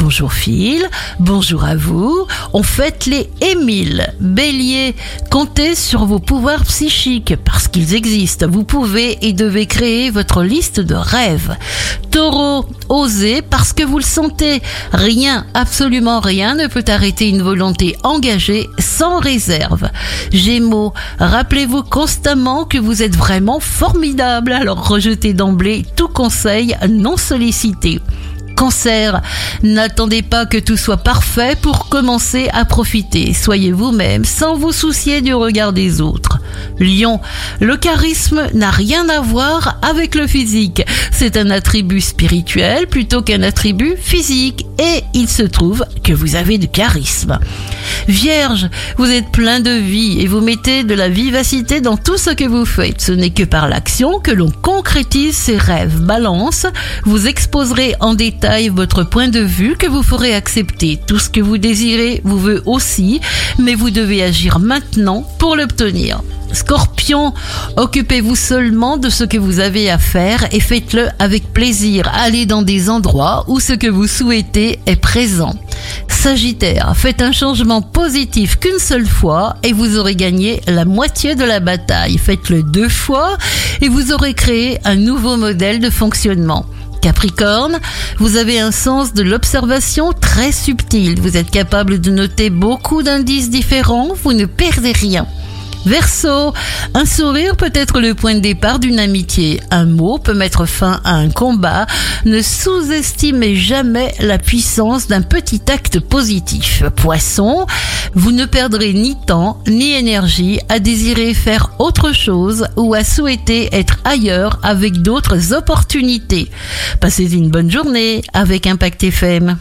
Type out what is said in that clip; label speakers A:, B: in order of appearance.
A: Bonjour Phil, bonjour à vous. On fête les Émile. Bélier, comptez sur vos pouvoirs psychiques parce qu'ils existent. Vous pouvez et devez créer votre liste de rêves. Taureau, osez parce que vous le sentez. Rien, absolument rien ne peut arrêter une volonté engagée sans réserve. Gémeaux, rappelez-vous constamment que vous êtes vraiment formidable, alors rejetez d'emblée tout conseil non sollicité cancer. N'attendez pas que tout soit parfait pour commencer à profiter. Soyez vous-même sans vous soucier du regard des autres. Lion, le charisme n'a rien à voir avec le physique. C'est un attribut spirituel plutôt qu'un attribut physique et il se trouve que vous avez du charisme. Vierge, vous êtes plein de vie et vous mettez de la vivacité dans tout ce que vous faites. Ce n'est que par l'action que l'on concrétise ses rêves. Balance, vous exposerez en détail votre point de vue que vous ferez accepter. Tout ce que vous désirez vous veut aussi, mais vous devez agir maintenant pour l'obtenir. Scorpion, occupez-vous seulement de ce que vous avez à faire et faites-le avec plaisir. Allez dans des endroits où ce que vous souhaitez est présent. Sagittaire, faites un changement positif qu'une seule fois et vous aurez gagné la moitié de la bataille. Faites-le deux fois et vous aurez créé un nouveau modèle de fonctionnement. Capricorne, vous avez un sens de l'observation très subtil. Vous êtes capable de noter beaucoup d'indices différents. Vous ne perdez rien. Verseau, un sourire peut être le point de départ d'une amitié. Un mot peut mettre fin à un combat. Ne sous-estimez jamais la puissance d'un petit acte positif. Poisson, vous ne perdrez ni temps ni énergie à désirer faire autre chose ou à souhaiter être ailleurs avec d'autres opportunités. Passez une bonne journée avec Impact FM.